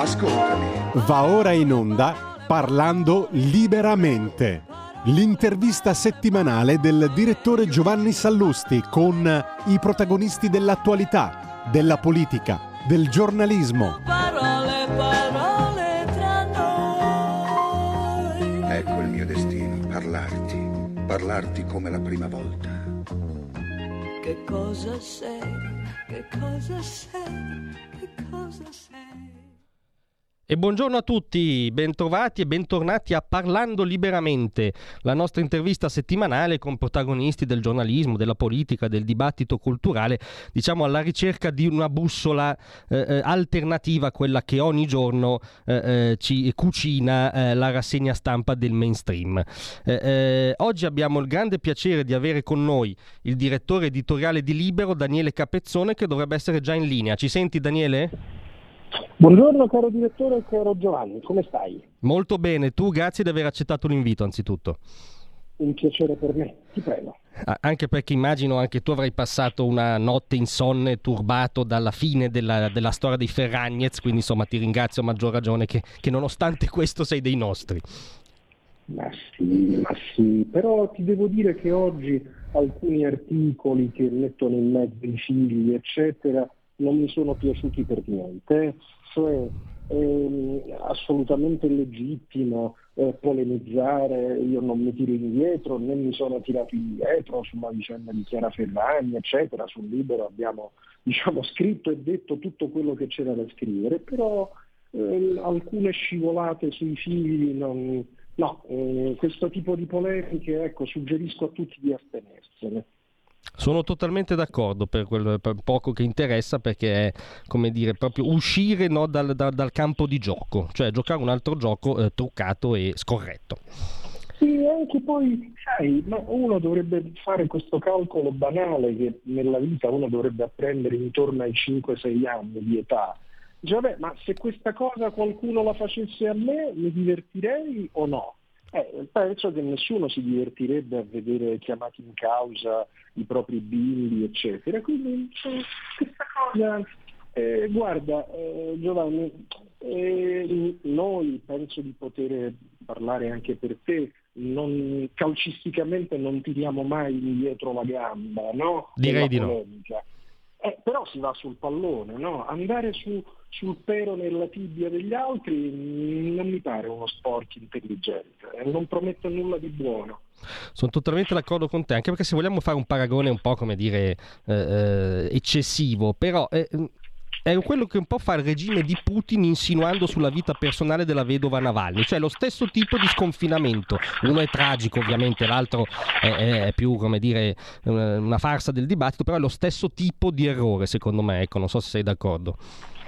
ascoltami. Va ora in onda Parlando liberamente. L'intervista settimanale del direttore Giovanni Sallusti con i protagonisti dell'attualità, della politica, del giornalismo. Parole, parole tra noi. Ecco il mio destino, parlarti. Parlarti come la prima volta. Che cosa sei? Che cosa sei? Che cosa sei? E buongiorno a tutti, bentrovati e bentornati a Parlando Liberamente, la nostra intervista settimanale con protagonisti del giornalismo, della politica, del dibattito culturale, diciamo alla ricerca di una bussola eh, eh, alternativa a quella che ogni giorno eh, eh ci cucina eh, la rassegna stampa del mainstream. Eh, oggi abbiamo il grande piacere di avere con noi il direttore editoriale di Libero, Daniele Capezzone, che dovrebbe essere già in linea. Ci senti Daniele? Buongiorno caro direttore e caro Giovanni, come stai? Molto bene, tu grazie di aver accettato l'invito anzitutto. Un piacere per me, ti prego. Anche perché immagino anche tu avrai passato una notte insonne, turbato dalla fine della, della storia dei Ferragnez, quindi insomma ti ringrazio a maggior ragione che, che nonostante questo sei dei nostri. Ma sì, ma sì, però ti devo dire che oggi alcuni articoli che mettono in mezzo i figli, eccetera, non mi sono piaciuti per niente, cioè è ehm, assolutamente legittimo eh, polemizzare, io non mi tiro indietro, né mi sono tirato indietro sulla vicenda di Chiara Ferragni, eccetera, sul libro abbiamo diciamo, scritto e detto tutto quello che c'era da scrivere, però eh, alcune scivolate sui figli non, no, eh, questo tipo di polemiche ecco, suggerisco a tutti di astenersene. Sono totalmente d'accordo per quel per poco che interessa perché è come dire proprio uscire no, dal, dal, dal, campo di gioco, cioè giocare un altro gioco eh, truccato e scorretto. Sì, anche poi, sai, uno dovrebbe fare questo calcolo banale che nella vita uno dovrebbe apprendere intorno ai 5-6 anni di età. Dice, vabbè, ma se questa cosa qualcuno la facesse a me, mi divertirei o no? Eh, penso che nessuno si divertirebbe a vedere chiamati in causa i propri bimbi, eccetera. Quindi questa cosa, eh, guarda eh, Giovanni, eh, noi penso di poter parlare anche per te, non, calcisticamente non tiriamo mai indietro la gamba, no? Direi di no. Eh, però si va sul pallone, no? Andare su, sul pero nella tibia degli altri non mi pare uno sport intelligente, eh? non promette nulla di buono. Sono totalmente d'accordo con te, anche perché se vogliamo fare un paragone un po' come dire eh, eh eccessivo, però eh, è quello che un po' fa il regime di Putin insinuando sulla vita personale della vedova Navalny, cioè lo stesso tipo di sconfinamento. Uno è tragico ovviamente, l'altro è, è più come dire una farsa del dibattito, però è lo stesso tipo di errore secondo me, ecco, non so se sei d'accordo.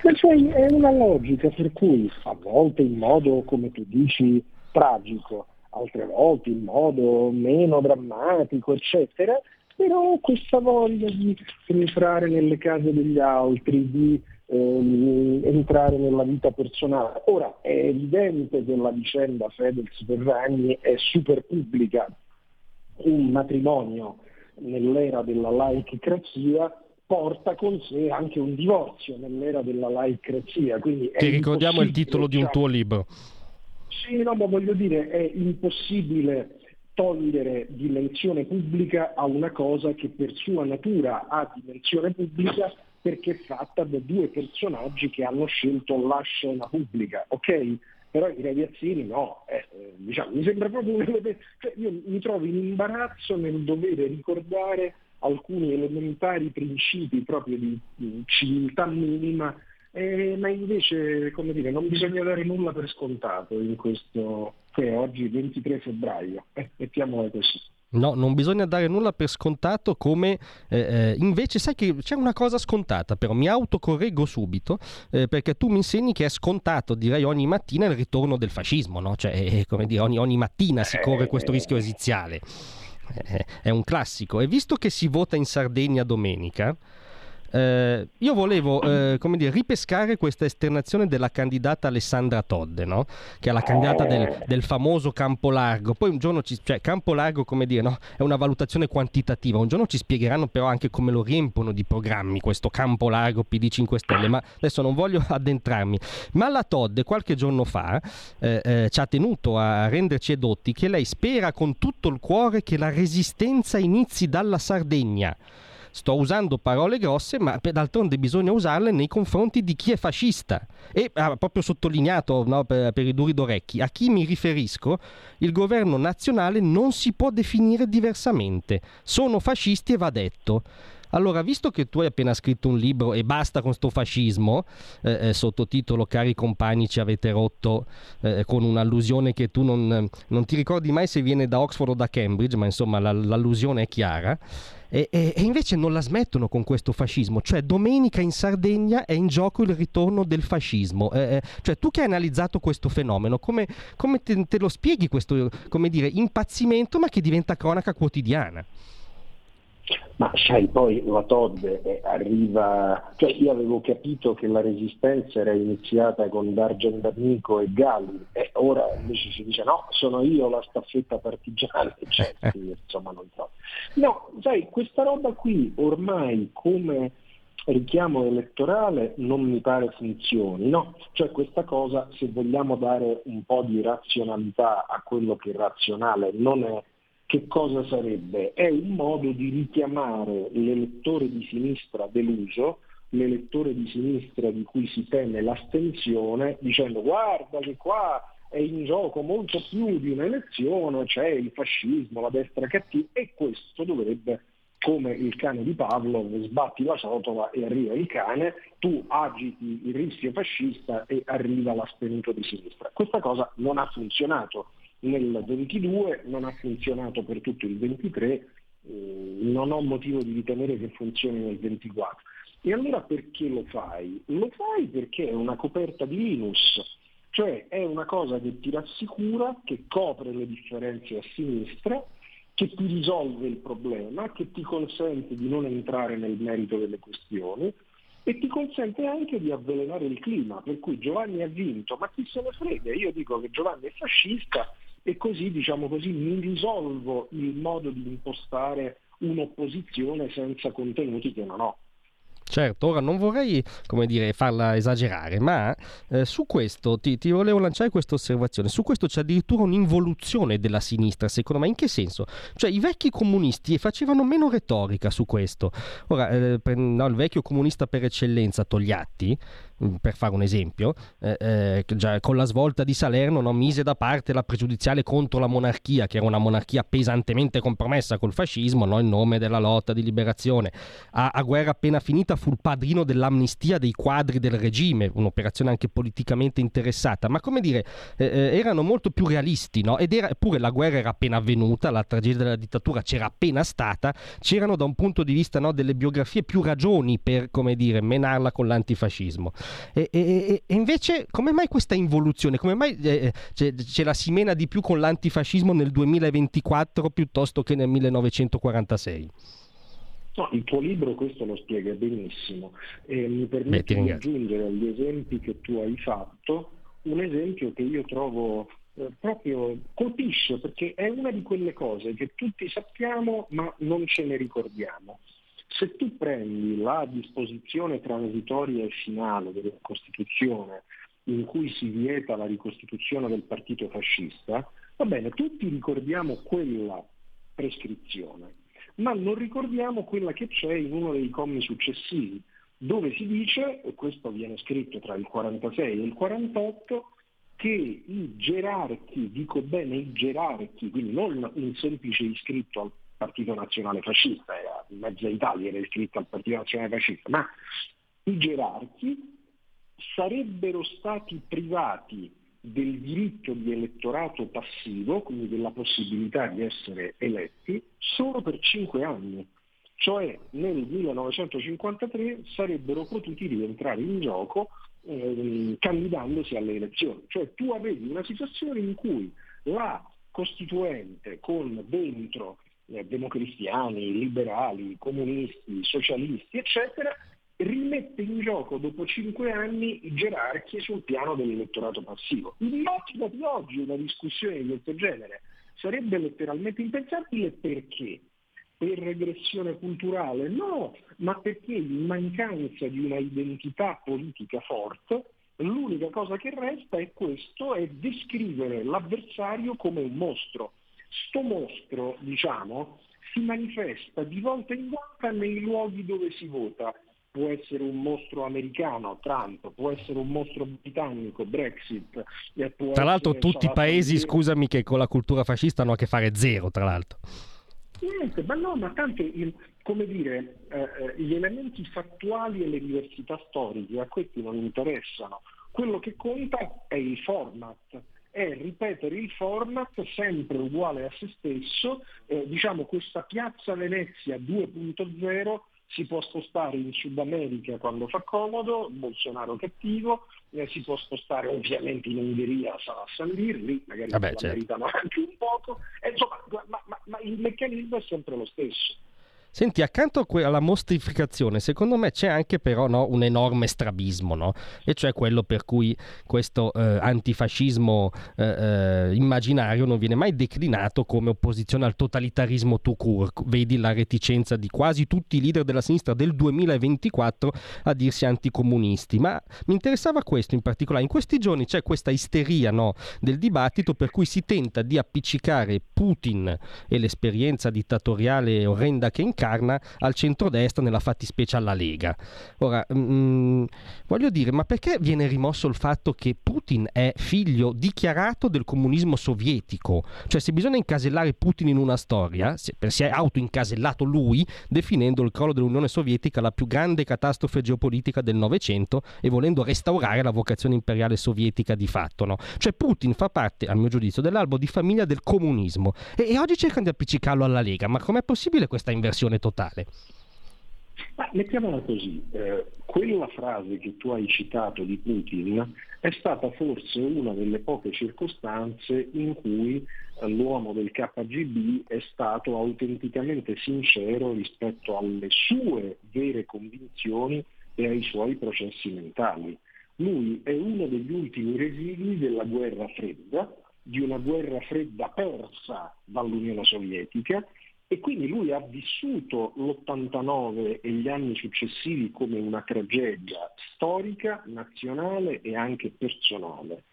Ma cioè è una logica per cui a volte in modo, come tu dici, tragico, altre volte in modo meno drammatico, eccetera, però questa voglia di entrare nelle case degli altri, di ehm, entrare nella vita personale. Ora è evidente che la vicenda Fedez Ferragni è super pubblica, un matrimonio nell'era della laicrazia porta con sé anche un divorzio nell'era della laicrazia. Quindi Ti ricordiamo il titolo di un tuo libro. Sì, no, ma voglio dire, è impossibile togliere dimensione pubblica a una cosa che per sua natura ha dimensione pubblica perché è fatta da due personaggi che hanno scelto la scena pubblica, ok? Però i ragazzini no, eh, diciamo, mi sembra proprio un cioè io mi trovo in imbarazzo nel dover ricordare alcuni elementari principi proprio di, di civiltà minima eh, ma invece, come dire, non bisogna dare nulla per scontato in questo, che è oggi 23 febbraio, eh, mettiamola così. No, non bisogna dare nulla per scontato come eh, eh, invece sai che c'è una cosa scontata, però mi autocorreggo subito eh, perché tu mi insegni che è scontato, direi ogni mattina il ritorno del fascismo, no? Cioè, eh, come dire, ogni, ogni mattina si corre questo rischio esiziale. Eh, è un classico e visto che si vota in Sardegna domenica, Eh, io volevo eh, come dire, ripescare questa esternazione della candidata Alessandra Todde, no? che è la candidata del, del, famoso campo largo. Poi un giorno ci, cioè, campo largo, come dire, no? è una valutazione quantitativa. Un giorno ci spiegheranno però anche come lo riempono di programmi questo campo largo PD 5 Stelle, ma adesso non voglio addentrarmi. Ma la Todde qualche giorno fa eh, eh, ci ha tenuto a renderci edotti che lei spera con tutto il cuore che la resistenza inizi dalla Sardegna. Sto usando parole grosse, ma d'altronde bisogna usarle nei confronti di chi è fascista. E ha proprio sottolineato no, per, per i duri d'orecchi, a chi mi riferisco, il governo nazionale non si può definire diversamente. Sono fascisti e va detto. Allora, visto che tu hai appena scritto un libro e basta con sto fascismo, eh, eh, sottotitolo Cari compagni ci avete rotto eh, con un'allusione che tu non, non, ti ricordi mai se viene da Oxford o da Cambridge, ma insomma la, l'allusione è chiara. E, e, e, invece non la smettono con questo fascismo, cioè domenica in Sardegna è in gioco il ritorno del fascismo. Eh, eh cioè tu che hai analizzato questo fenomeno, come, come te, te, lo spieghi questo dire, impazzimento ma che diventa cronaca quotidiana? Ma sai, poi la Todd eh, arriva, cioè io avevo capito che la resistenza era iniziata con D'Argent D'Amico e Galli e ora invece si dice no, sono io la staffetta partigiana, cioè, insomma non so. No, sai, questa roba qui ormai come richiamo elettorale non mi pare funzioni, no? Cioè questa cosa, se vogliamo dare un po' di razionalità a quello che razionale non è, che cosa sarebbe? È un modo di richiamare l'elettore di sinistra deluso, l'elettore di sinistra di cui si teme l'astensione, dicendo guarda che qua è in gioco molto più di un'elezione, c'è il fascismo, la destra cattiva e questo dovrebbe come il cane di Pavlov, sbatti la ciotola e arriva il cane, tu agiti il rischio fascista e arriva l'astenuto di sinistra. Questa cosa non ha funzionato nel 22, non ha funzionato per tutto il 23, eh, non ho motivo di ritenere che funzioni nel 24. E allora perché lo fai? Lo fai perché è una coperta di Linus, cioè è una cosa che ti rassicura, che copre le differenze a sinistra, che ti risolve il problema, che ti consente di non entrare nel merito delle questioni e ti consente anche di avvelenare il clima, per cui Giovanni ha vinto, ma chi se ne frega? Io dico che Giovanni è fascista e così, diciamo così, mi risolvo il modo di impostare un'opposizione senza contenuti che non ho. Certo, ora non vorrei, dire, farla esagerare, ma eh, su questo ti, ti, volevo lanciare questa osservazione. Su questo c'è addirittura un'involuzione della sinistra, secondo me. In che senso? Cioè, i vecchi comunisti facevano meno retorica su questo. Ora, eh, no, il vecchio comunista per eccellenza, Togliatti, per fare un esempio, eh, eh, già con la svolta di Salerno no, mise da parte la pregiudiziale contro la monarchia, che era una monarchia pesantemente compromessa col fascismo, no, in nome della lotta di liberazione. A, a, guerra appena finita fu il padrino dell'amnistia dei quadri del regime, un'operazione anche politicamente interessata, ma come dire, eh, eh erano molto più realisti, no? ed era, eppure la guerra era appena avvenuta, la tragedia della dittatura c'era appena stata, c'erano da un punto di vista delle biografie più ragioni per, come dire, menarla con l'antifascismo. E, e, e invece, come mai questa involuzione? Come mai eh, ce, ce, la si mena di più con l'antifascismo nel 2024 piuttosto che nel 1946? No, il tuo libro questo lo spiega benissimo e mi permette di aggiungere agli esempi che tu hai fatto un esempio che io trovo eh, proprio colpisce perché è una di quelle cose che tutti sappiamo ma non ce ne ricordiamo. Se tu prendi la disposizione transitoria e finale della Costituzione in cui si vieta la ricostituzione del partito fascista, va bene, tutti ricordiamo quella prescrizione, ma non ricordiamo quella che c'è in uno dei commi successivi, dove si dice, e questo viene scritto tra il 46 e il 48, che i gerarchi, dico bene i gerarchi, quindi non un semplice iscritto al Partito Nazionale Fascista, era mezza Italia era iscritta al Partito Nazionale Fascista, ma i gerarchi sarebbero stati privati del diritto di elettorato passivo, quindi della possibilità di essere eletti, solo per cinque anni. Cioè nel 1953 sarebbero potuti rientrare in gioco eh, candidandosi alle elezioni. Cioè tu avevi una situazione in cui la Costituente con dentro eh, democristiani, liberali, comunisti, socialisti, eccetera, rimette in gioco dopo cinque anni i gerarchi sul piano dell'elettorato passivo. Immagina di oggi una discussione di questo genere. Sarebbe letteralmente impensabile perché? Per regressione culturale? No, ma perché in mancanza di una identità politica forte, l'unica cosa che resta è questo, è descrivere l'avversario come un mostro. Sto mostro, diciamo, si manifesta di volta in volta nei luoghi dove si vota può essere un mostro americano, Trump, può essere un mostro britannico, Brexit. tra l'altro tutti i paesi, scusami, che con la cultura fascista hanno a che fare zero, tra l'altro. Niente, ma no, ma tanto, il, come dire, eh, eh, gli elementi fattuali e le diversità storiche a questi non interessano. Quello che conta è il format, è ripetere il format sempre uguale a se stesso, eh, diciamo questa piazza Venezia 2.0 si può spostare in Sud America quando fa comodo, Bolsonaro cattivo, eh, si può spostare ovviamente in Ungheria a San Dirli, magari Vabbè, la certo. meritano anche un poco, e, insomma, ma, ma, ma il meccanismo è sempre lo stesso. Senti, accanto alla mostrificazione, secondo me c'è anche però no, un enorme strabismo, no? e cioè quello per cui questo eh, antifascismo eh, eh, immaginario non viene mai declinato come opposizione al totalitarismo tout court. Vedi la reticenza di quasi tutti i leader della sinistra del 2024 a dirsi anticomunisti. Ma mi interessava questo in particolare. In questi giorni c'è questa isteria no, del dibattito per cui si tenta di appiccicare Putin e l'esperienza dittatoriale orrenda che incarna incarna al centrodestra, nella fattispecie alla Lega. Ora, mh, mm, voglio dire, ma perché viene rimosso il fatto che Putin è figlio dichiarato del comunismo sovietico? Cioè, se bisogna incasellare Putin in una storia, si è autoincasellato lui, definendo il crollo dell'Unione Sovietica la più grande catastrofe geopolitica del Novecento e volendo restaurare la vocazione imperiale sovietica di fatto. No? Cioè, Putin fa parte, a mio giudizio, dell'albo di famiglia del comunismo e, e oggi cercano di appiccicarlo alla Lega. Ma com'è possibile questa inversione? Confusione totale. Ma mettiamola così, eh, quella frase che tu hai citato di Putin è stata forse una delle poche circostanze in cui l'uomo del KGB è stato autenticamente sincero rispetto alle sue vere convinzioni e ai suoi processi mentali. Lui è uno degli ultimi residui della guerra fredda, di una guerra fredda persa dall'Unione Sovietica e quindi lui ha vissuto l'89 e gli anni successivi come una tragedia storica, nazionale e anche personale.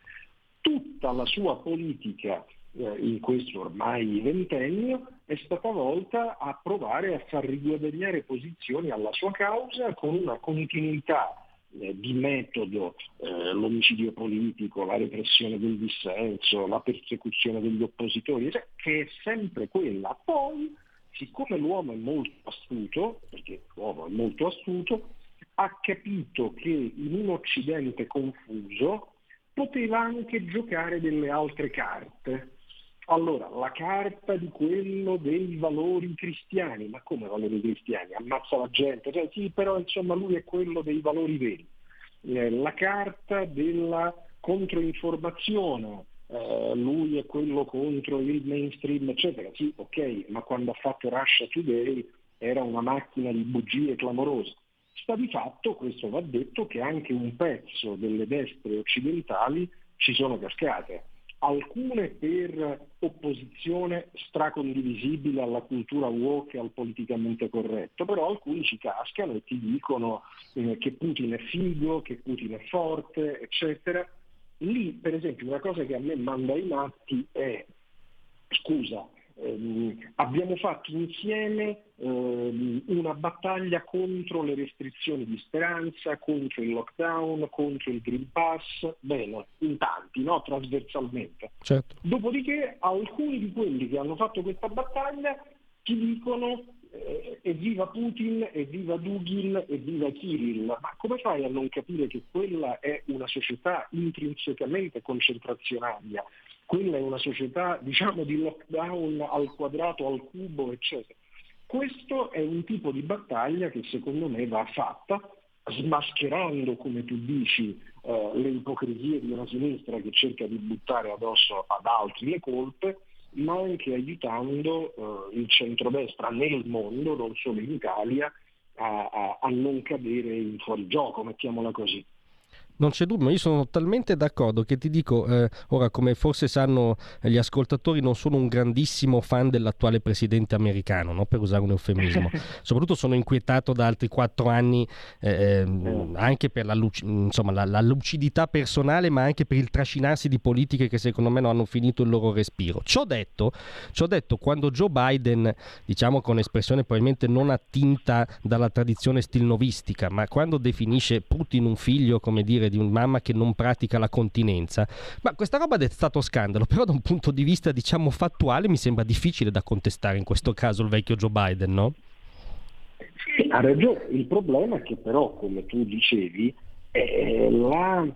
Tutta la sua politica eh, in questo ormai ventennio è stata volta a provare a far riguadagnare posizioni alla sua causa con una continuità eh, di metodo, eh, l'omicidio politico, la repressione del dissenso, la persecuzione degli oppositori, cioè, che è sempre quella. Poi siccome l'uomo è molto astuto, perché l'uomo è molto astuto, ha capito che in un Occidente confuso poteva anche giocare delle altre carte. Allora, la carta di quello dei valori cristiani, ma come valori cristiani? Ammazza la gente, cioè, sì, però insomma lui è quello dei valori veri. Eh, la carta della controinformazione, eh, lui è quello contro il mainstream, eccetera. Sì, ok, ma quando ha fatto Russia Today era una macchina di bugie clamorose. Sta di fatto, questo va detto, che anche un pezzo delle destre occidentali ci sono cascate. Alcune per opposizione stracondivisibile alla cultura woke e al politicamente corretto, però alcuni ci cascano e ti dicono eh, che Putin è figo, che Putin è forte, eccetera Lì, per esempio, una cosa che a me manda i matti è, scusa, ehm, abbiamo fatto insieme ehm, una battaglia contro le restrizioni di speranza, contro il lockdown, contro il Green Pass, bene, in tanti, no? trasversalmente. Certo. Dopodiché alcuni di quelli che hanno fatto questa battaglia ti dicono eh, evviva Putin, evviva Dugin, evviva Kirill, ma come fai a non capire che quella è una società intrinsecamente concentrazionaria, quella è una società diciamo di lockdown al quadrato, al cubo, eccetera. Questo è un tipo di battaglia che secondo me va fatta smascherando, come tu dici, eh, le ipocrisie di una sinistra che cerca di buttare addosso ad altri le colpe, ma anche aiutando eh, il centrodestra nel mondo, non solo in Italia, a, a, a non cadere in fuorigioco, mettiamola così. Non c'è dubbio, io sono talmente d'accordo che ti dico, eh, ora come forse sanno gli ascoltatori, non sono un grandissimo fan dell'attuale presidente americano, no? per usare un eufemismo. Soprattutto sono inquietato da altri quattro anni eh, ehm, anche per la, luc- insomma, la, la, lucidità personale, ma anche per il trascinarsi di politiche che secondo me non hanno finito il loro respiro. Ciò detto, ciò detto quando Joe Biden, diciamo con espressione probabilmente non attinta dalla tradizione stilnovistica, ma quando definisce Putin un figlio, come dire, di una mamma che non pratica la continenza. Ma questa roba è stato scandalo, però da un punto di vista diciamo fattuale mi sembra difficile da contestare in questo caso il vecchio Joe Biden, no? Sì, ha ragione. Il problema è che però, come tu dicevi, eh, la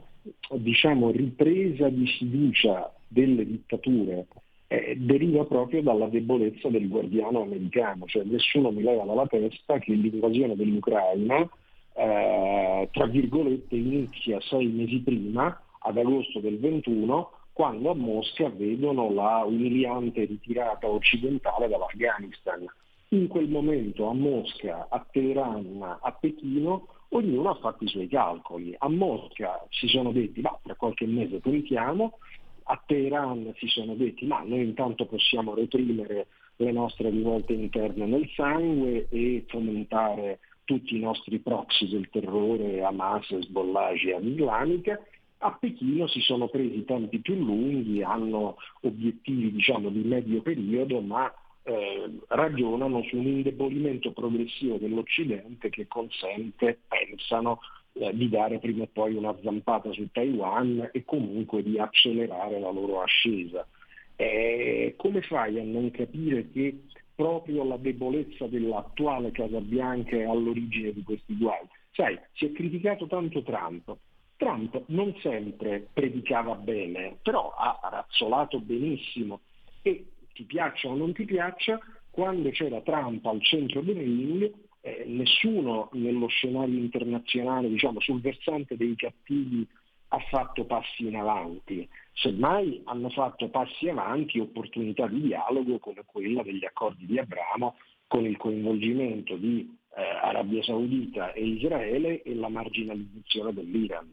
diciamo, ripresa di fiducia delle dittature eh, deriva proprio dalla debolezza del guardiano americano, cioè nessuno mi leva dalla testa che l'invasione dell'Ucraina eh, tra virgolette inizia sei mesi prima, ad agosto del 21, quando a Mosca vedono la umiliante ritirata occidentale dall'Afghanistan. In quel momento a Mosca, a Teheran, a Pechino, ognuno ha fatto i suoi calcoli. A Mosca si sono detti, ma tra qualche mese tentiamo, a Teheran si sono detti, ma noi intanto possiamo reprimere le nostre rivolte interne nel sangue e fomentare tutti i nostri proxy del terrore, Hamas, Hezbollah, Jihad islamica, a Pechino si sono presi tempi più lunghi, hanno obiettivi diciamo, di medio periodo, ma eh, ragionano su un indebolimento progressivo dell'Occidente che consente, pensano, eh, di dare prima o poi una zampata su Taiwan e comunque di accelerare la loro ascesa. Eh, come fai a non capire che proprio la debolezza dell'attuale Casa Bianca è all'origine di questi guai. Sai, si è criticato tanto Trump. Trump non sempre predicava bene, però ha razzolato benissimo e ti piaccia o non ti piaccia, quando c'era Trump al centro del ring, eh, nessuno nello scenario internazionale, diciamo sul versante dei cattivi, ha fatto passi in avanti semmai hanno fatto passi avanti opportunità di dialogo come quella degli accordi di Abramo con il coinvolgimento di eh, Arabia Saudita e Israele e la marginalizzazione dell'Iran.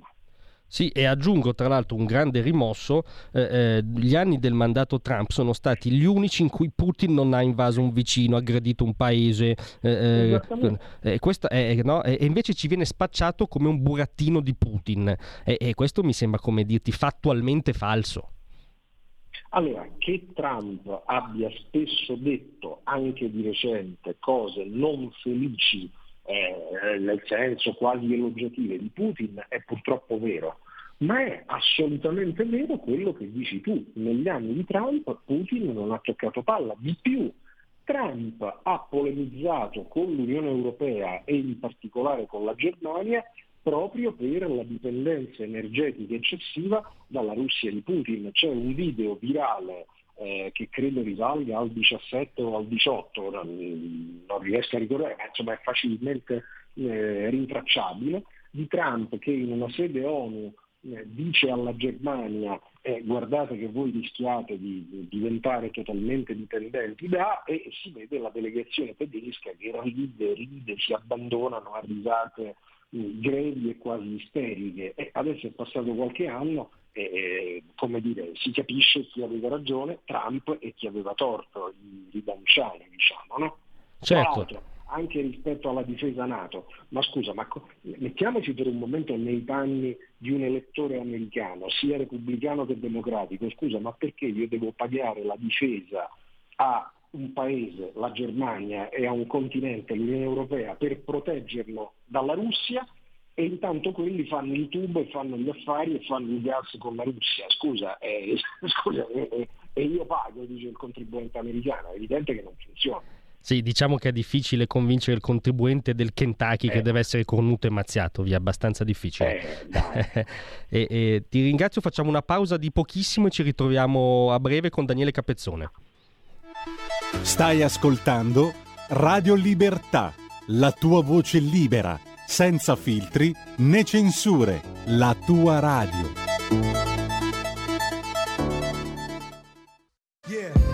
Sì, e aggiungo tra l'altro un grande rimosso, eh, eh, gli anni del mandato Trump sono stati gli unici in cui Putin non ha invaso un vicino, aggredito un paese, eh, eh, eh è, no? e invece ci viene spacciato come un burattino di Putin e, e questo mi sembra come dirti fattualmente falso. Allora, che Trump abbia spesso detto, anche di recente, cose non felici eh, nel senso quasi elogiative di Putin è purtroppo vero, ma è assolutamente vero quello che dici tu. Negli anni di Trump Putin non ha toccato palla, di più Trump ha polemizzato con l'Unione Europea e in particolare con la Germania proprio per la dipendenza energetica eccessiva dalla Russia di Putin. C'è un video virale eh, che credo risalga al 17 o al 18, ora non riesco a ricordare, ma insomma è facilmente eh, rintracciabile, di Trump che in una sede ONU eh, dice alla Germania eh, guardate che voi rischiate di, di, diventare totalmente dipendenti da e si vede la delegazione tedesca che ride, ride, si abbandonano a risate grevi e quasi isteriche. E adesso è passato qualche anno e, come dire, si capisce chi aveva ragione, Trump e chi aveva torto, i ridanciani, diciamo, no? Certo. anche rispetto alla difesa NATO, ma scusa, ma mettiamoci per un momento nei panni di un elettore americano, sia repubblicano che democratico, scusa, ma perché io devo pagare la difesa a un paese, la Germania, e a un continente, l'Unione Europea, per proteggerlo dalla Russia e intanto quelli fanno il tubo e fanno gli affari e fanno il gas con la Russia. Scusa, eh, scusa eh, e io pago, dice il contribuente americano, è evidente che non funziona. Sì, diciamo che è difficile convincere il contribuente del Kentucky eh. che deve essere cornuto e mazziato, via, abbastanza difficile. Eh, e, e, ti ringrazio, facciamo una pausa di pochissimo e ci ritroviamo a breve con Daniele Capezzone. Stai ascoltando Radio Libertà, la tua voce libera, senza filtri né censure, la tua radio.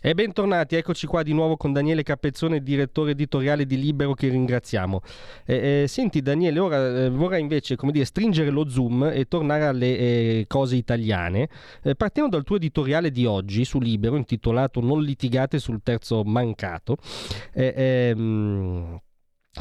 E bentornati, eccoci qua di nuovo con Daniele Capezzone, direttore editoriale di Libero che ringraziamo. Eh, eh, senti Daniele, ora eh, vorrei invece dire, stringere lo zoom e tornare alle eh, cose italiane. Eh, partendo dal tuo editoriale di oggi su Libero intitolato Non litigate sul terzo mancato. Eh, ehm,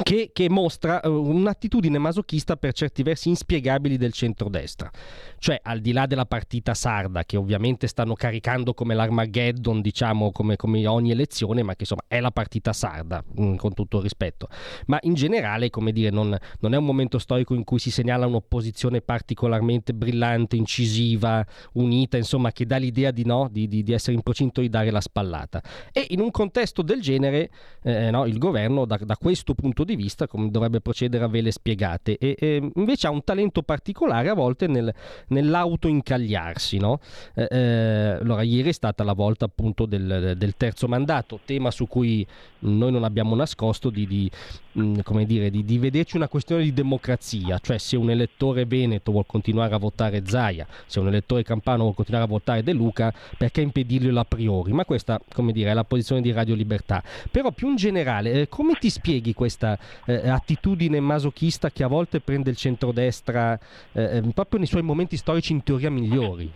che, che, mostra uh, un'attitudine masochista per certi versi inspiegabili del centrodestra. Cioè, al di là della partita sarda, che ovviamente stanno caricando come l'Armageddon, diciamo, come, come ogni elezione, ma che insomma è la partita sarda, mm, con tutto il rispetto. Ma in generale, come dire, non, non, è un momento storico in cui si segnala un'opposizione particolarmente brillante, incisiva, unita, insomma, che dà l'idea di, no, di, di, di essere in procinto di dare la spallata. E in un contesto del genere, eh, no, il governo, da, da questo punto di vista, come dovrebbe procedere a vele spiegate, e, e invece ha un talento particolare a volte nel, nell'auto-incagliarsi. No? Eh, eh, allora, ieri è stata la volta appunto del, del, terzo mandato, tema su cui noi non abbiamo nascosto di, di, mh, dire, di, di vederci una questione di democrazia, cioè se un elettore veneto vuole continuare a votare Zaia, se un elettore campano vuole continuare a votare De Luca, perché impedirglielo a priori? Ma questa, come dire, è la posizione di Radio Libertà. Però più in generale, eh, come ti spieghi questa eh, attitudine masochista che a volte prende il centrodestra eh, proprio nei suoi momenti storici in teoria migliori?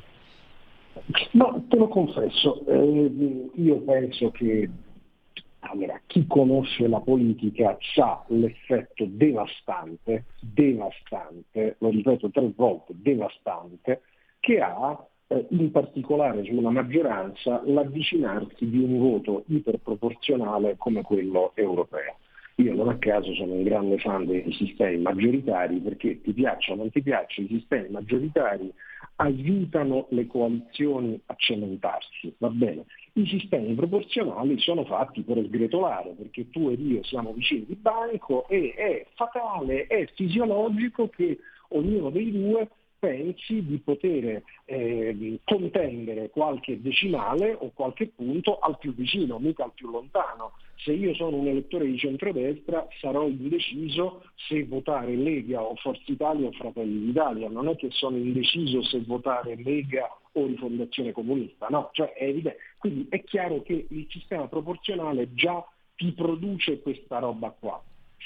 No, te lo confesso, eh, io penso che allora, chi conosce la politica sa l'effetto devastante, devastante, lo ripeto tre volte, devastante, che ha eh, in particolare su una maggioranza l'avvicinarsi di un voto iperproporzionale come quello europeo. Io non a caso sono un grande fan dei sistemi maggioritari perché ti piacciono o non ti piacciono, i sistemi maggioritari aiutano le coalizioni a cementarsi, va bene? I sistemi proporzionali sono fatti per sgretolare, perché tu ed io siamo vicini di banco e è fatale, è fisiologico che ognuno dei due pensi di poter eh, contendere qualche decimale o qualche punto al più vicino, mica al più lontano. Se io sono un elettore di centrodestra sarò indeciso se votare Lega o Forza Italia o Fratelli d'Italia, non è che sono indeciso se votare Lega o Rifondazione Comunista, no, cioè è evidente. Quindi è chiaro che il sistema proporzionale già ti produce questa roba qua.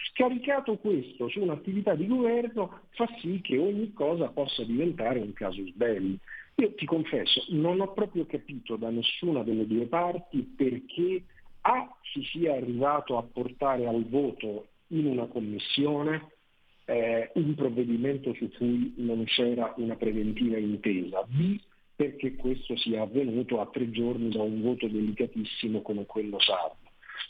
Scaricato questo su un'attività di governo fa sì che ogni cosa possa diventare un casus belli. Io ti confesso, non ho proprio capito da nessuna delle due parti perché A si sia arrivato a portare al voto in una commissione eh, un provvedimento su cui non c'era una preventiva intesa, B perché questo sia avvenuto a tre giorni da un voto delicatissimo come quello sardo.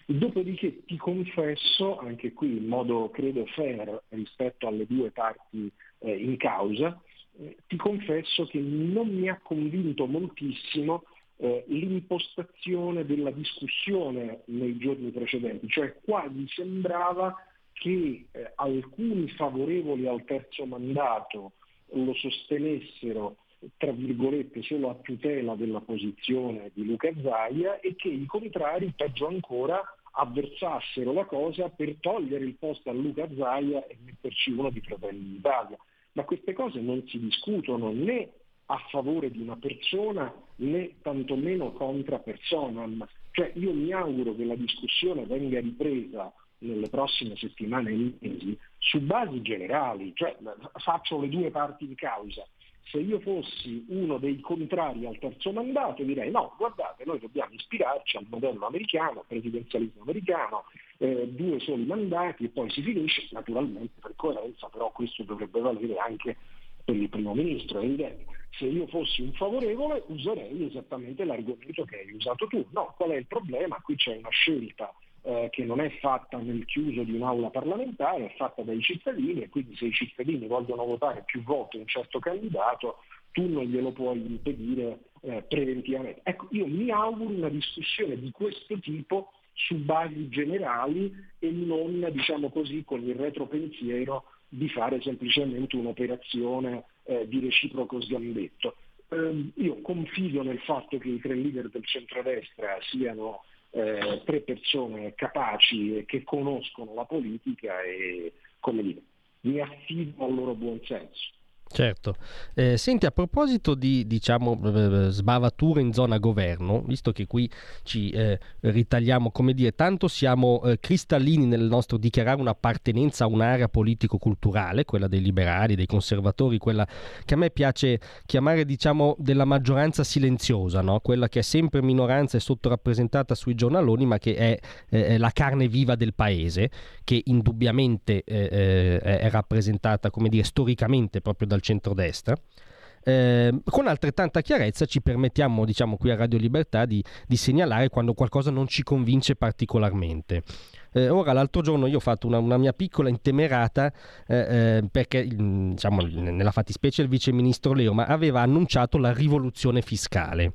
Dopodiché ti confesso, anche qui in modo credo fair rispetto alle due parti eh, in causa, eh, ti confesso che non mi ha convinto moltissimo eh, l'impostazione della discussione nei giorni precedenti, cioè quasi sembrava che eh, alcuni favorevoli al terzo mandato lo sostenessero tra virgolette solo a tutela della posizione di Luca Zaia e che i contrari, peggio ancora, avversassero la cosa per togliere il posto a Luca Zaia e metterci uno di Fratelli d'Italia. Ma queste cose non si discutono né a favore di una persona né tantomeno contra personam. Cioè io mi auguro che la discussione venga ripresa nelle prossime settimane e mesi su basi generali, cioè faccio le due parti in causa se io fossi uno dei contrari al terzo mandato direi no, guardate, noi dobbiamo ispirarci al modello americano, al presidenzialismo americano, eh, due soli mandati e poi si finisce, naturalmente per coerenza, però questo dovrebbe valere anche per il primo ministro, è evidente. Se io fossi un favorevole userei esattamente l'argomento che hai usato tu. No, qual è il problema? Qui c'è una scelta eh, che non è fatta nel chiuso di un'aula parlamentare, è fatta dai cittadini e quindi se i cittadini vogliono votare più volte un certo candidato tu non glielo puoi impedire eh, preventivamente. Ecco, io mi auguro una discussione di questo tipo su basi generali e non, diciamo così, con il retropensiero di fare semplicemente un'operazione eh, di reciproco sgambetto. Eh, io confido nel fatto che i tre leader del centrodestra siano eh, tre persone capaci e che conoscono la politica e, come dire, mi affido al loro buon senso. Certo. Eh, senti, a proposito di diciamo, sbavature in zona governo, visto che qui ci eh, ritagliamo, come dire, tanto siamo eh, cristallini nel nostro dichiarare un'appartenenza a un'area politico-culturale, quella dei liberali, dei conservatori, quella che a me piace chiamare, diciamo, della maggioranza silenziosa, no? quella che è sempre minoranza e sottorappresentata sui giornaloni, ma che è, è la carne viva del paese, che indubbiamente eh, eh, è rappresentata, come dire, storicamente proprio da dal centrodestra. Eh, con altrettanta chiarezza ci permettiamo, diciamo qui a Radio Libertà, di, di segnalare quando qualcosa non ci convince particolarmente. Eh, ora, l'altro giorno io ho fatto una, una mia piccola intemerata eh, eh perché, diciamo, nella fattispecie il vice ministro Leo aveva annunciato la rivoluzione fiscale.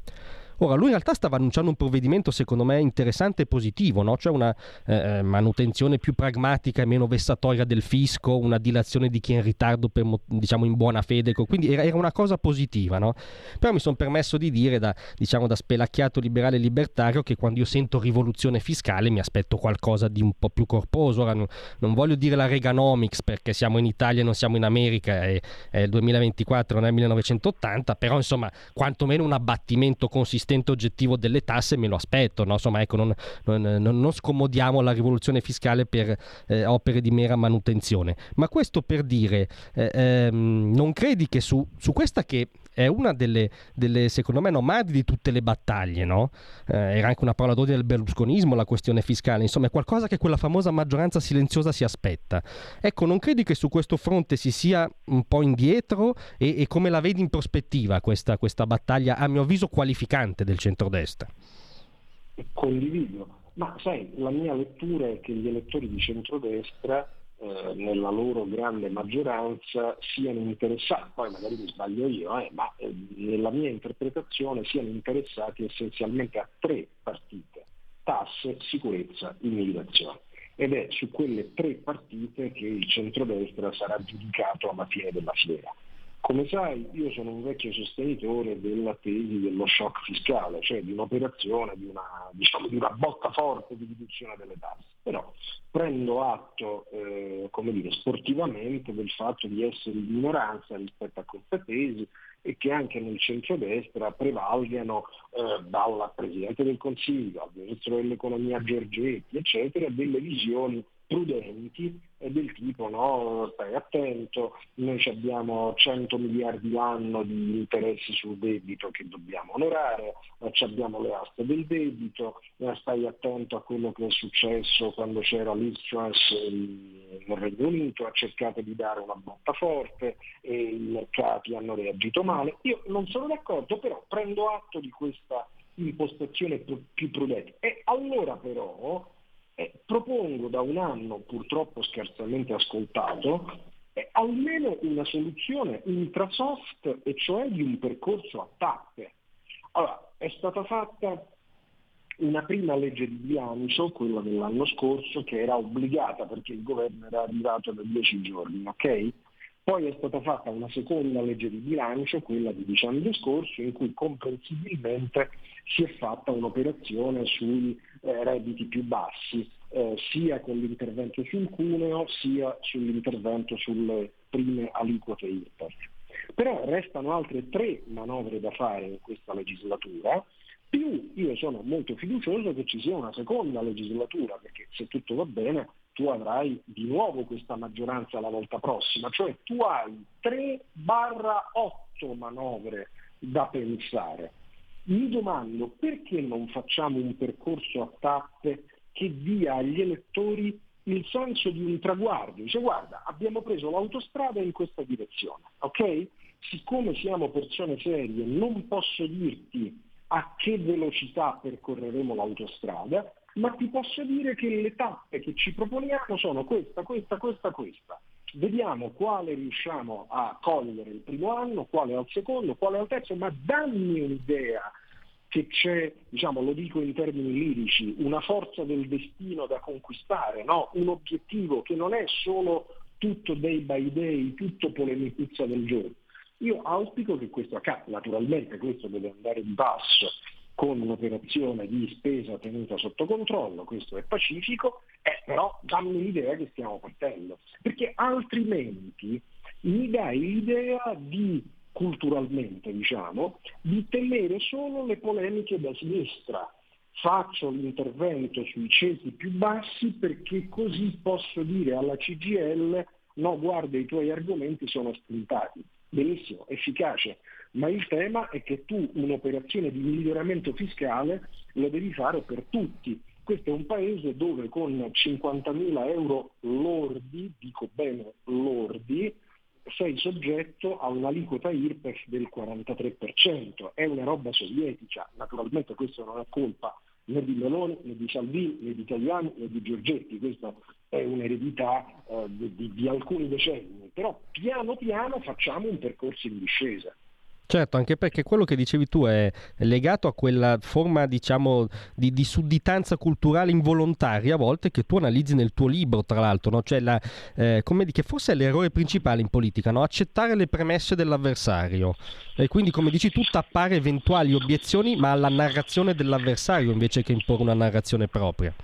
Ora, lui in realtà stava annunciando un provvedimento secondo me interessante e positivo, no? cioè una eh, eh, manutenzione più pragmatica e meno vessatoria del fisco, una dilazione di chi è in ritardo per, diciamo in buona fede, quindi era, era una cosa positiva. No? Però mi sono permesso di dire da, diciamo, da spelacchiato liberale libertario che quando io sento rivoluzione fiscale mi aspetto qualcosa di un po' più corposo. Ora non, non voglio dire la Reaganomics perché siamo in Italia e non siamo in America e è il 2024, non è il 1980, però insomma quantomeno un abbattimento consistente consistente oggettivo delle tasse me lo aspetto, no? insomma ecco non, non, non, scomodiamo la rivoluzione fiscale per eh, opere di mera manutenzione, ma questo per dire, eh, ehm, non credi che su, su questa che è una delle, delle, secondo me, nomadi di tutte le battaglie, no? Eh, era anche una parola d'odio del berlusconismo, la questione fiscale, insomma è qualcosa che quella famosa maggioranza silenziosa si aspetta. Ecco, non credi che su questo fronte si sia un po' indietro e, e come la vedi in prospettiva questa, questa battaglia, a mio avviso, qualificante del centrodestra? Condivido, ma sai, la mia lettura è che gli elettori di centrodestra eh, nella loro grande maggioranza siano interessati, poi magari mi sbaglio io, eh, ma eh, nella mia interpretazione siano interessati essenzialmente a tre partite, tasse, sicurezza, immigrazione. Ed è su quelle tre partite che il centrodestra sarà giudicato alla fine della fiera. Come sai, io sono un vecchio sostenitore della tesi dello shock fiscale, cioè di un'operazione, di una, diciamo, di una botta forte di riduzione delle tasse. Però prendo atto, eh, come dire, sportivamente del fatto di essere in minoranza rispetto a questa tesi e che anche nel centrodestra prevalgano eh, dal Presidente del Consiglio al Ministro dell'Economia Giorgetti, eccetera, delle visioni prudenti del tipo no, stai attento, noi abbiamo 100 miliardi l'anno di interessi sul debito che dobbiamo onorare, abbiamo le aste del debito, stai attento a quello che è successo quando c'era l'Istrans nel Regno Unito, ha cercato di dare una botta forte e i mercati hanno reagito male. Io non sono d'accordo, però prendo atto di questa impostazione più prudente. E allora però eh, propongo da un anno, purtroppo scarsamente ascoltato, eh, almeno una soluzione ultra-soft, e cioè di un percorso a tappe. Allora, è stata fatta una prima legge di bilancio, quella dell'anno scorso, che era obbligata perché il governo era arrivato da dieci giorni, ok? Poi è stata fatta una seconda legge di bilancio, quella di dicembre scorso, in cui comprensibilmente si è fatta un'operazione sui eh, redditi più bassi, eh, sia con l'intervento sul cuneo sia sull'intervento sulle prime aliquote IRPEF. Però restano altre tre manovre da fare in questa legislatura, più io sono molto fiducioso che ci sia una seconda legislatura, perché se tutto va bene tu avrai di nuovo questa maggioranza la volta prossima, cioè tu hai 3 barra 8 manovre da pensare. Mi domando perché non facciamo un percorso a tappe che dia agli elettori il senso di un traguardo. Dice guarda, abbiamo preso l'autostrada in questa direzione, ok? Siccome siamo persone serie non posso dirti a che velocità percorreremo l'autostrada, ma ti posso dire che le tappe che ci proponiamo sono questa, questa, questa, questa. vediamo quale riusciamo a cogliere il primo anno, quale al secondo, quale al terzo, ma dammi un'idea che c'è, diciamo, lo dico in termini lirici, una forza del destino da conquistare, no? un obiettivo che non è solo tutto day by day, tutto polemicizza del giorno. Io auspico che questo accada, naturalmente questo deve andare di passo con un'operazione di spesa tenuta sotto controllo, questo è pacifico, eh, però dammi l'idea che stiamo partendo, perché altrimenti mi dai l'idea di culturalmente, diciamo, di tenere solo le polemiche da sinistra. Faccio l'intervento sui ceti più bassi perché così posso dire alla CGL no, guarda, i tuoi argomenti sono spuntati. Benissimo, efficace, ma il tema è che tu un'operazione di miglioramento fiscale lo devi fare per tutti. Questo è un paese dove con 50.000 euro lordi, dico bene lordi, sei soggetto a un'aliquota IRPEF del 43%, è una roba sovietica, naturalmente questo non è colpa né di Meloni, né di Salvini, né di Italiani, né di Giorgetti, questa è un'eredità eh, di, di alcuni decenni, però piano piano facciamo un percorso in discesa. Certo, anche perché quello che dicevi tu è legato a quella forma, diciamo, di, di sudditanza culturale involontaria a volte che tu analizzi nel tuo libro, tra l'altro, no? cioè la, eh, come di, che forse è l'errore principale in politica, no? accettare le premesse dell'avversario e quindi, come dici tu, tappare eventuali obiezioni ma alla narrazione dell'avversario invece che imporre una narrazione propria.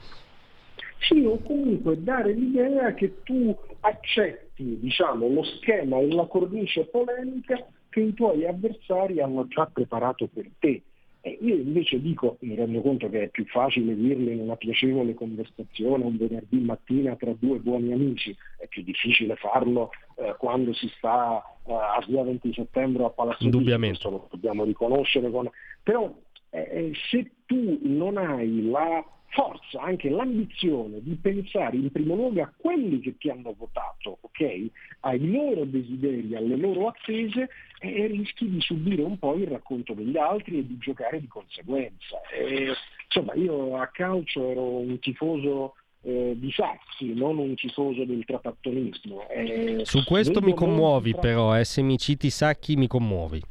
Sì, o comunque dare l'idea che tu accetti diciamo, lo schema e la cornice polemica che i tuoi avversari hanno già preparato per te. E io invece dico, mi rendo conto che è più facile dirlo in una piacevole conversazione un venerdì mattina tra due buoni amici, è più difficile farlo eh, quando si sta eh, a via 20 settembre a Palazzo Indubbiamente. lo dobbiamo riconoscere. Con... Però eh, se tu non hai la forza, anche l'ambizione di pensare in primo luogo a quelli che ti hanno votato, okay? ai loro desideri, alle loro attese e rischi di subire un po' il racconto degli altri e di giocare di conseguenza. E, insomma, io a calcio ero un tifoso eh, di Sassi, non un tifoso del tratattonismo. Eh, Su questo mi commuovi tra... però, eh, se mi citi Sacchi mi commuovi.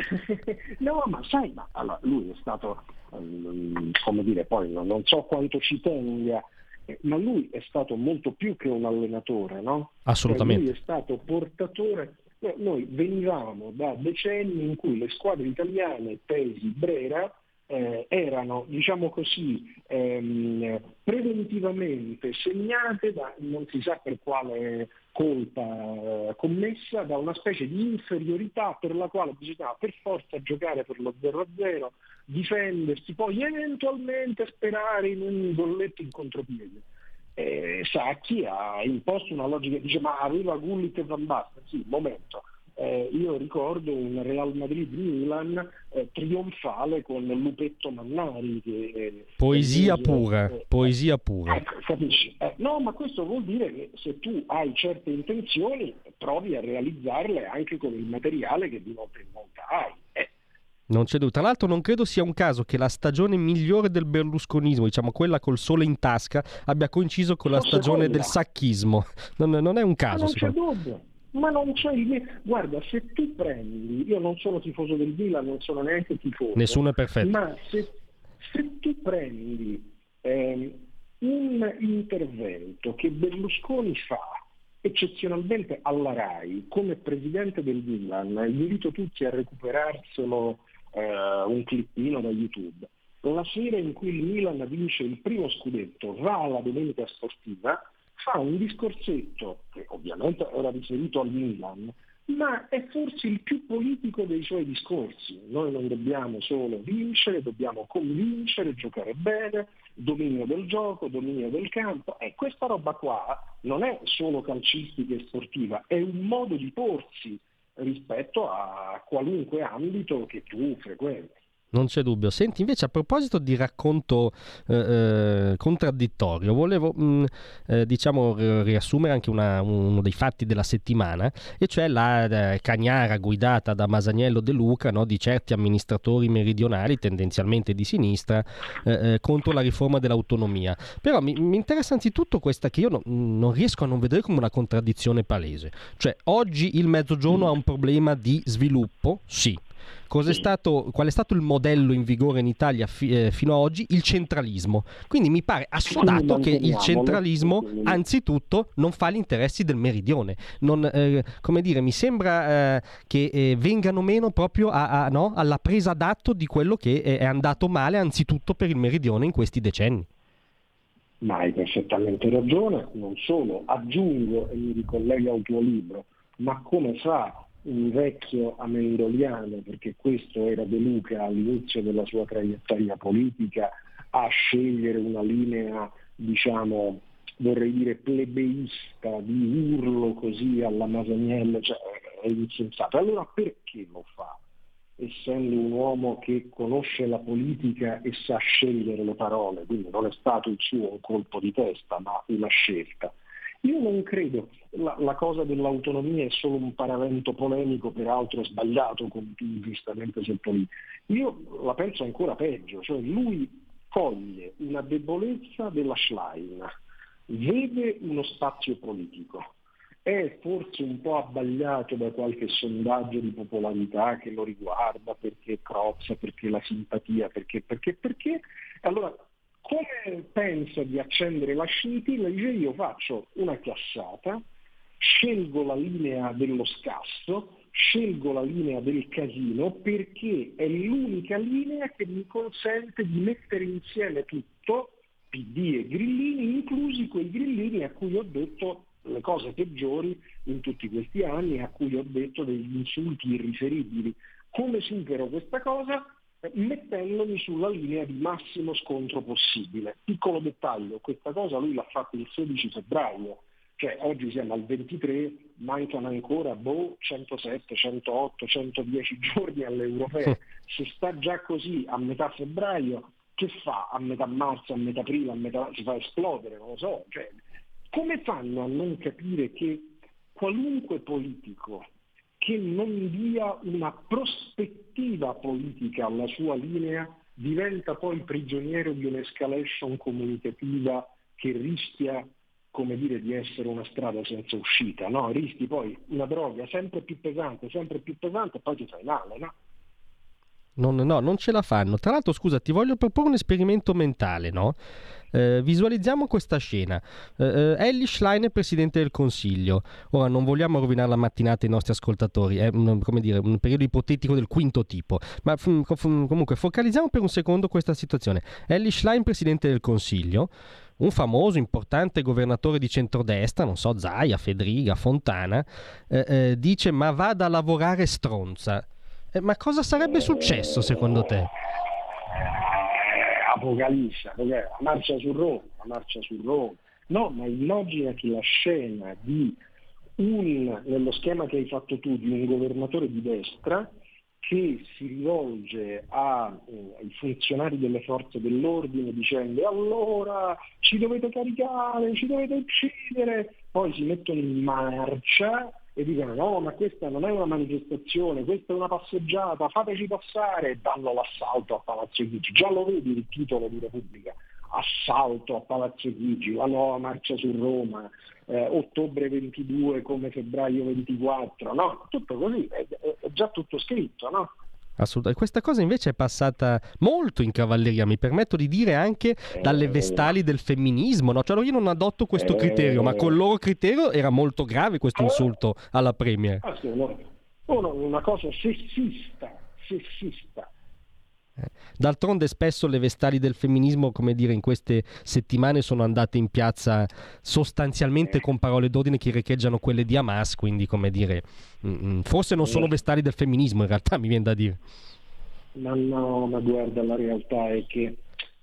no, ma sai, ma, allora, lui è stato Ehm, come dire, poi non so quanto ci tenga, eh, ma lui è stato molto più che un allenatore, no? Assolutamente. Lui è stato portatore. Noi venivamo da decenni in cui le squadre italiane, Pesi, Brera, eh, erano, diciamo così, ehm, preventivamente segnate da non si sa per quale colpa eh, commessa, da una specie di inferiorità per la quale bisognava per forza giocare per lo 0-0, difendersi, poi eventualmente sperare in un golletto in contropiede. Eh, Sacchi ha imposto una logica, dice ma aveva Gullit e Van Basten, sì, momento, eh, io ricordo un Real Madrid-Milan eh, trionfale con Lupetto Mannari. Che, eh, poesia pura, eh, poesia pura. Ecco, capisci? Eh, no, ma questo vuol dire che se tu hai certe intenzioni provi a realizzarle anche con il materiale che di volta in volta hai. Eh. Non c'è dubbio. Tra l'altro non credo sia un caso che la stagione migliore del berlusconismo, diciamo quella col sole in tasca, abbia coinciso con la stagione del sacchismo. Non, non, è un caso. non c'è dubbio ma non c'è il... Guarda, se tu prendi, io non sono tifoso del Milan, non sono neanche tifoso. Nessuno è perfetto. Ma se, se tu prendi eh, un intervento che Berlusconi fa eccezionalmente alla RAI come presidente del Milan, invito tutti a recuperarselo eh, un clippino da YouTube, la sera in cui il Milan vince il primo scudetto va alla domenica sportiva fa un discorsetto che ovviamente era riferito al Milan, ma è forse il più politico dei suoi discorsi. Noi non dobbiamo solo vincere, dobbiamo convincere, giocare bene, dominio del gioco, dominio del campo. E questa roba qua non è solo calcistica e sportiva, è un modo di porsi rispetto a qualunque ambito che tu frequenti. Non c'è dubbio. Senti, invece a proposito di racconto eh, eh, contraddittorio, volevo mh, mm, eh, diciamo riassumere anche una, uno dei fatti della settimana, e cioè la eh, cagnara guidata da Masaniello De Luca no, di certi amministratori meridionali, tendenzialmente di sinistra, eh, eh, contro la riforma dell'autonomia. Però mi, mi, interessa anzitutto questa che io no, non riesco a non vedere come una contraddizione palese. Cioè, oggi il Mezzogiorno ha un problema di sviluppo, sì Cos'è stato, qual è stato il modello in vigore in Italia fi, eh, fino ad oggi? Il centralismo. Quindi mi pare assodato che il centralismo, anzitutto, non fa gli interessi del meridione. Non, eh, come dire, mi sembra eh, che eh, vengano meno proprio a, a, no? alla presa d'atto di quello che è andato male, anzitutto per il meridione in questi decenni. Ma hai perfettamente ragione, non solo, aggiungo e mi ricollego al tuo libro, ma come fa un vecchio ameiroliano, perché questo era De Luca all'inizio della sua traiettoria politica, a scegliere una linea, diciamo, vorrei dire plebeista, di urlo così alla Masaniello, cioè è insensato. Allora perché lo fa? essendo un uomo che conosce la politica e sa scegliere le parole, quindi non è stato il suo un colpo di testa, ma una scelta. Io non credo, la, la, cosa dell'autonomia è solo un paravento polemico, peraltro sbagliato, come tu giustamente sottolinei. Io la penso ancora peggio, cioè lui coglie una debolezza della Schlein, vede uno spazio politico, è forse un po' abbagliato da qualche sondaggio di popolarità che lo riguarda, perché crozza, perché la simpatia, perché, perché, perché. Allora come pensa di accendere la scintilla? Dice io faccio una chiassata, scelgo la linea dello scasso, scelgo la linea del casino perché è l'unica linea che mi consente di mettere insieme tutto, PD e grillini, inclusi quei grillini a cui ho detto le cose peggiori in tutti questi anni, a cui ho detto degli insulti irriferibili. Come supero questa cosa? Mettendomi sulla linea di massimo scontro possibile. Piccolo dettaglio, questa cosa lui l'ha fatta il 16 febbraio, cioè oggi siamo al 23, mancano ancora boh, 107, 108, 110 giorni alle europee. Se sta già così a metà febbraio, che fa a metà marzo, a metà aprile, a metà... si fa esplodere, non lo so. Cioè, come fanno a non capire che qualunque politico che non dia una prospettiva politica alla sua linea diventa poi prigioniero di un'escalation comunicativa che rischia come dire, di essere una strada senza uscita, no? rischi poi una droga sempre più pesante, sempre più pesante e poi ti fai male. No? Non, no, non ce la fanno. Tra l'altro, scusa, ti voglio proporre un esperimento mentale, no? Eh, visualizziamo questa scena. Eh, eh, Ellie Schlein è Presidente del Consiglio. Ora non vogliamo rovinare la mattinata ai nostri ascoltatori, è un, dire, un periodo ipotetico del quinto tipo, ma f- f- comunque focalizziamo per un secondo questa situazione. Ellie Schlein Presidente del Consiglio, un famoso, importante governatore di centrodestra, non so, Zaia, Fedriga, Fontana, eh, eh, dice ma vada a lavorare stronza. Eh, ma cosa sarebbe successo secondo te? Apocalisse, la marcia su Roma, la marcia su Roma. No, ma immaginati la scena di un, nello schema che hai fatto tu, di un governatore di destra che si rivolge ai eh, funzionari delle forze dell'ordine dicendo allora ci dovete caricare, ci dovete uccidere, poi si mettono in marcia e dicono no ma questa non è una manifestazione, questa è una passeggiata, fateci passare e danno l'assalto a Palazzo Chigi. Già lo vedi il titolo di Repubblica, assalto a Palazzo Chigi, la nuova marcia su Roma, eh, ottobre 22 come febbraio 24, no? Tutto così, è, è già tutto scritto, no? Assolutamente. Questa cosa invece è passata molto in cavalleria, mi permetto di dire anche dalle eh. vestali del femminismo. No? Cioè, io non adotto questo eh. criterio, ma col loro criterio era molto grave questo insulto alla Premier. una cosa sessista, sessista. D'altronde spesso le vestali del femminismo, come dire, in queste settimane sono andate in piazza sostanzialmente con parole d'ordine che riecheggiano quelle di Hamas, quindi come dire, mm, mm, forse non sono vestali del femminismo in realtà, mi viene da dire. Ma no, ma guarda, la realtà è che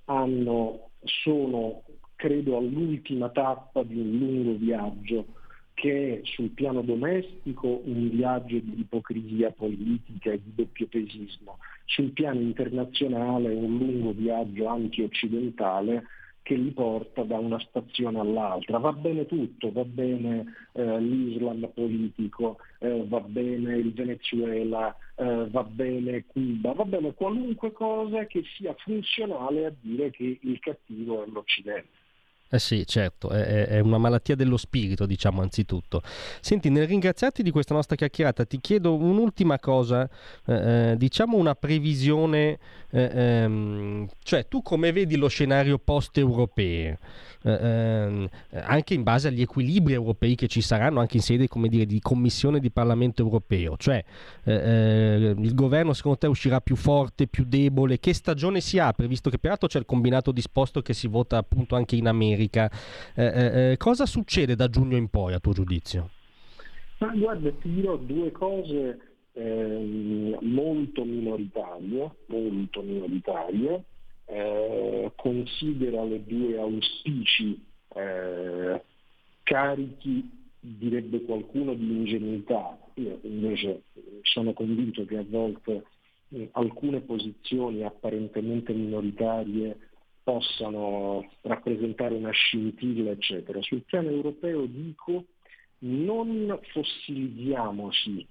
hanno, sono, credo, all'ultima tappa di un lungo viaggio che sul piano domestico un viaggio di ipocrisia politica e di doppiopesismo, sul piano internazionale un lungo viaggio anti-occidentale che li porta da una stazione all'altra. Va bene tutto, va bene eh, l'Islam politico, eh, va bene il Venezuela, eh, va bene Cuba, va bene qualunque cosa che sia funzionale a dire che il cattivo è l'Occidente. Eh sì, certo, è, è, una malattia dello spirito, diciamo anzitutto. Senti, nel ringraziarti di questa nostra chiacchierata, ti chiedo un'ultima cosa, eh, eh diciamo una previsione, eh, ehm, cioè tu come vedi lo scenario post-europeo? Eh, ehm, anche in base agli equilibri europei che ci saranno anche in sede dire, di Commissione di Parlamento europeo. Cioè eh, eh, il governo secondo te uscirà più forte, più debole? Che stagione si apre? Visto che peraltro c'è il combinato disposto che si vota appunto anche in America. Eh, eh, eh, cosa succede da giugno in poi a tuo giudizio? Ma guarda, ti dirò due cose eh, molto minoritarie, molto minoritarie eh, considera le due auspici eh, carichi, direbbe qualcuno, di ingenuità. Io invece sono convinto che a volte eh, alcune posizioni apparentemente minoritarie possano rappresentare una scintilla, eccetera. Sul piano europeo dico non fossilizziamoci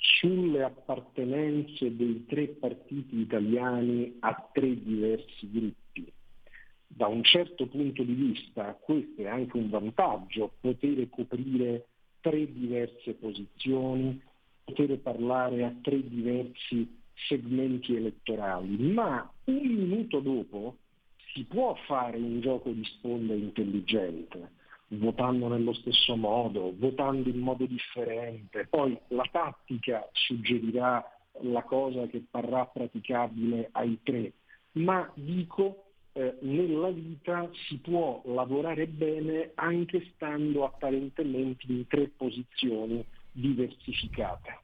sulle appartenenze dei tre partiti italiani a tre diversi gruppi. Da un certo punto di vista questo è anche un vantaggio, poter coprire tre diverse posizioni, poter parlare a tre diversi segmenti elettorali, ma un minuto dopo si può fare un gioco di sponda intelligente votando nello stesso modo, votando in modo differente. Poi la tattica suggerirà la cosa che parrà praticabile ai tre, ma dico eh, nella vita si può lavorare bene anche stando apparentemente in tre posizioni diversificate.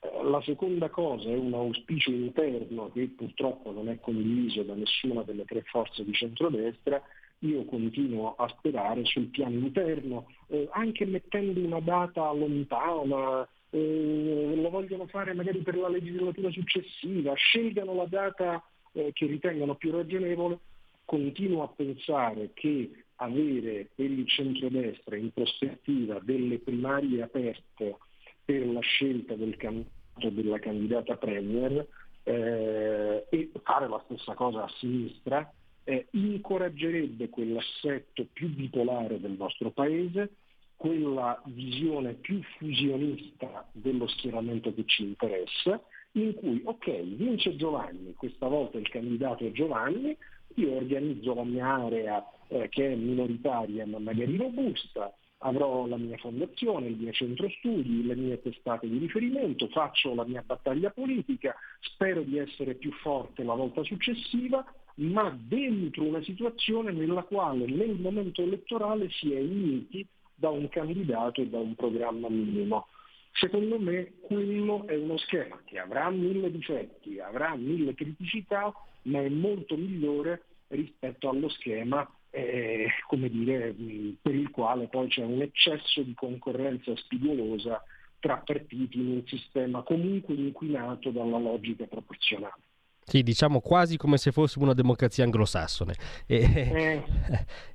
Eh, la seconda cosa è un auspicio interno che purtroppo non è condiviso da nessuna delle tre forze di centrodestra, io continuo a sperare sul piano interno, eh, anche mettendo una data lontana, eh, lo vogliono fare magari per la legislatura successiva, scelgano la data eh, che ritengono più ragionevole, continuo a pensare che avere per il centrodestra in prospettiva delle primarie aperte per la scelta del candidato della candidata Premier eh, e fare la stessa cosa a sinistra eh, incoraggerebbe quell'assetto più bipolare del nostro Paese, quella visione più fusionista dello schieramento che ci interessa, in cui ok, vince Giovanni, questa volta il candidato è Giovanni, io organizzo la mia area eh, che è minoritaria ma magari robusta, avrò la mia fondazione, il mio centro studi, le mie testate di riferimento, faccio la mia battaglia politica, spero di essere più forte la volta successiva ma dentro una situazione nella quale nel momento elettorale si è uniti da un candidato e da un programma minimo. Secondo me quello è uno schema che avrà mille difetti, avrà mille criticità, ma è molto migliore rispetto allo schema eh, dire, per il quale poi c'è un eccesso di concorrenza spigolosa tra partiti in un sistema comunque inquinato dalla logica proporzionale. Sì, diciamo quasi come se fossimo una democrazia anglosassone. E, eh.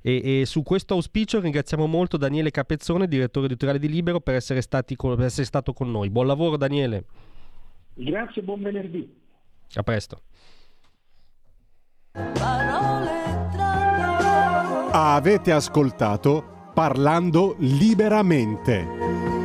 e, e, su questo auspicio ringraziamo molto Daniele Capezzone, direttore editoriale di Libero, per essere, con, per essere stato con noi. Buon lavoro Daniele. Grazie, buon venerdì. A presto. Avete ascoltato Parlando liberamente